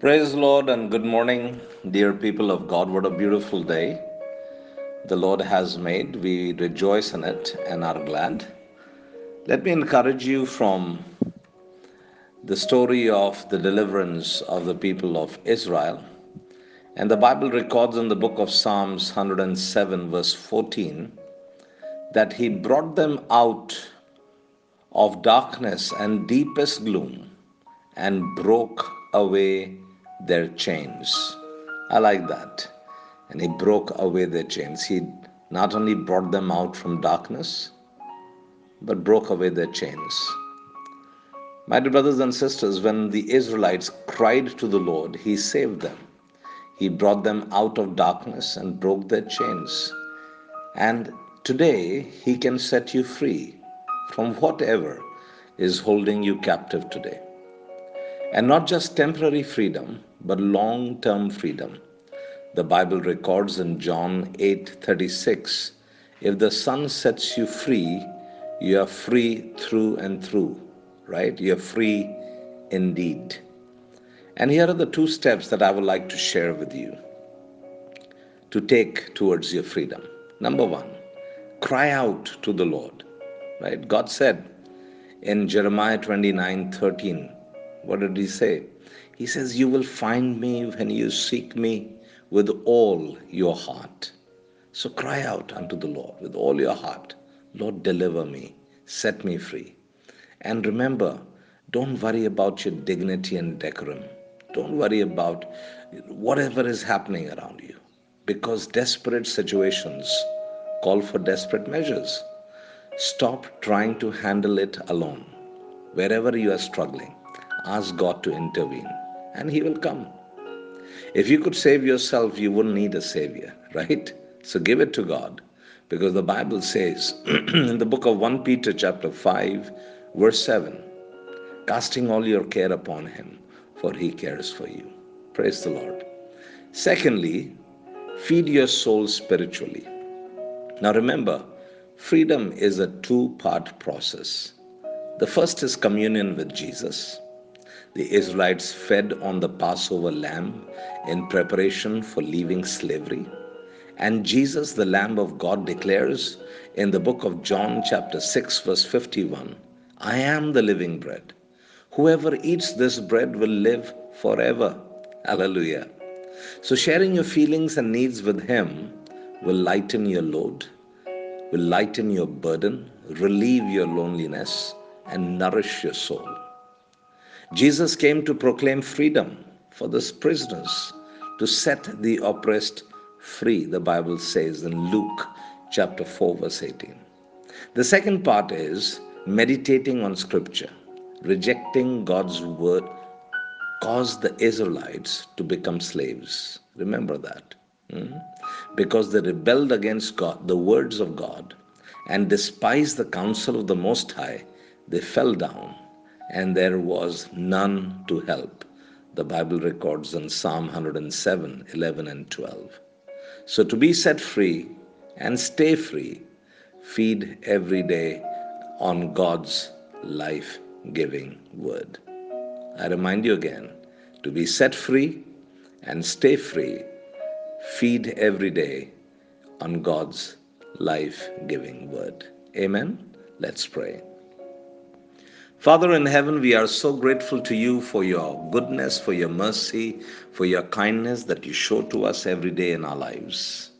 Praise the Lord and good morning, dear people of God. What a beautiful day the Lord has made. We rejoice in it and are glad. Let me encourage you from the story of the deliverance of the people of Israel. And the Bible records in the book of Psalms 107, verse 14, that He brought them out of darkness and deepest gloom and broke away their chains. I like that. And he broke away their chains. He not only brought them out from darkness, but broke away their chains. My dear brothers and sisters, when the Israelites cried to the Lord, He saved them. He brought them out of darkness and broke their chains. And today, He can set you free from whatever is holding you captive today. And not just temporary freedom, but long term freedom. The Bible records in John 8:36, if the Son sets you free, you are free through and through, right? You're free indeed. And here are the two steps that I would like to share with you to take towards your freedom. Number one, cry out to the Lord. Right? God said in Jeremiah 29 13, what did he say? He says, You will find me when you seek me with all your heart. So cry out unto the Lord with all your heart Lord, deliver me, set me free. And remember, don't worry about your dignity and decorum. Don't worry about whatever is happening around you because desperate situations call for desperate measures. Stop trying to handle it alone. Wherever you are struggling, ask God to intervene and He will come. If you could save yourself, you wouldn't need a Savior, right? So give it to God because the Bible says in the book of 1 Peter, chapter 5, verse 7, casting all your care upon Him, for He cares for you. Praise the Lord. Secondly, feed your soul spiritually. Now remember, freedom is a two part process. The first is communion with Jesus. The Israelites fed on the Passover lamb in preparation for leaving slavery. And Jesus, the Lamb of God, declares in the book of John, chapter 6, verse 51 I am the living bread. Whoever eats this bread will live forever. Hallelujah. So, sharing your feelings and needs with Him will lighten your load, will lighten your burden, relieve your loneliness, and nourish your soul. Jesus came to proclaim freedom for the prisoners, to set the oppressed free, the Bible says in Luke chapter 4, verse 18. The second part is meditating on Scripture. Rejecting God's word caused the Israelites to become slaves. Remember that. Hmm? Because they rebelled against God, the words of God, and despised the counsel of the Most High, they fell down and there was none to help. The Bible records in Psalm 107 11 and 12. So, to be set free and stay free, feed every day on God's life giving word. I remind you again to be set free and stay free, feed every day on God's life giving word. Amen. Let's pray. Father in heaven, we are so grateful to you for your goodness, for your mercy, for your kindness that you show to us every day in our lives.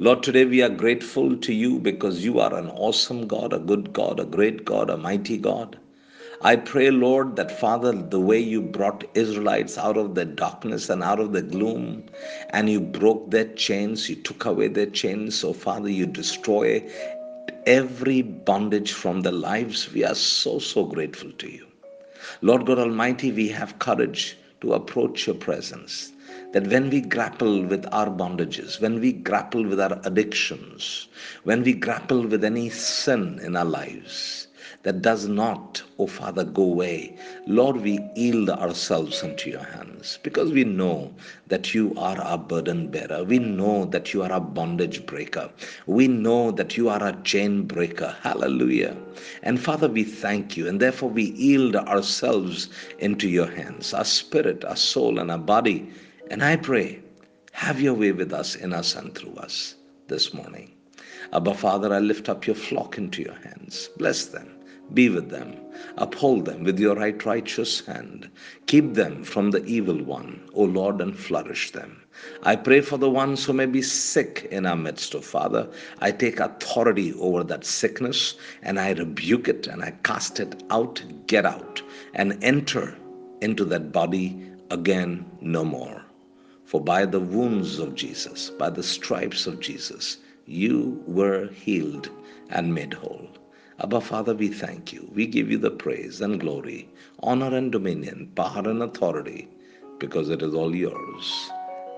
Lord, today we are grateful to you because you are an awesome God, a good God, a great God, a mighty God. I pray, Lord, that Father, the way you brought Israelites out of the darkness and out of the gloom, and you broke their chains, you took away their chains. So, Father, you destroy every bondage from their lives. We are so, so grateful to you. Lord God Almighty, we have courage to approach your presence. That when we grapple with our bondages, when we grapple with our addictions, when we grapple with any sin in our lives, that does not, O oh Father, go away, Lord, we yield ourselves into your hands because we know that you are our burden bearer. We know that you are a bondage breaker. We know that you are a chain breaker. Hallelujah. And Father, we thank you. And therefore, we yield ourselves into your hands, our spirit, our soul, and our body. And I pray, have your way with us, in us, and through us this morning. Abba, Father, I lift up your flock into your hands. Bless them. Be with them. Uphold them with your right righteous hand. Keep them from the evil one, O Lord, and flourish them. I pray for the ones who may be sick in our midst, O Father. I take authority over that sickness and I rebuke it and I cast it out. Get out and enter into that body again no more. For by the wounds of Jesus, by the stripes of Jesus, you were healed and made whole. Abba, Father, we thank you. We give you the praise and glory, honor and dominion, power and authority, because it is all yours.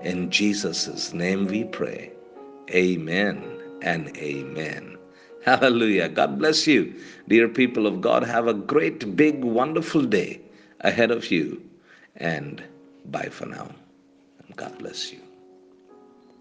In Jesus' name we pray. Amen and amen. Hallelujah. God bless you. Dear people of God, have a great, big, wonderful day ahead of you. And bye for now. And God bless you.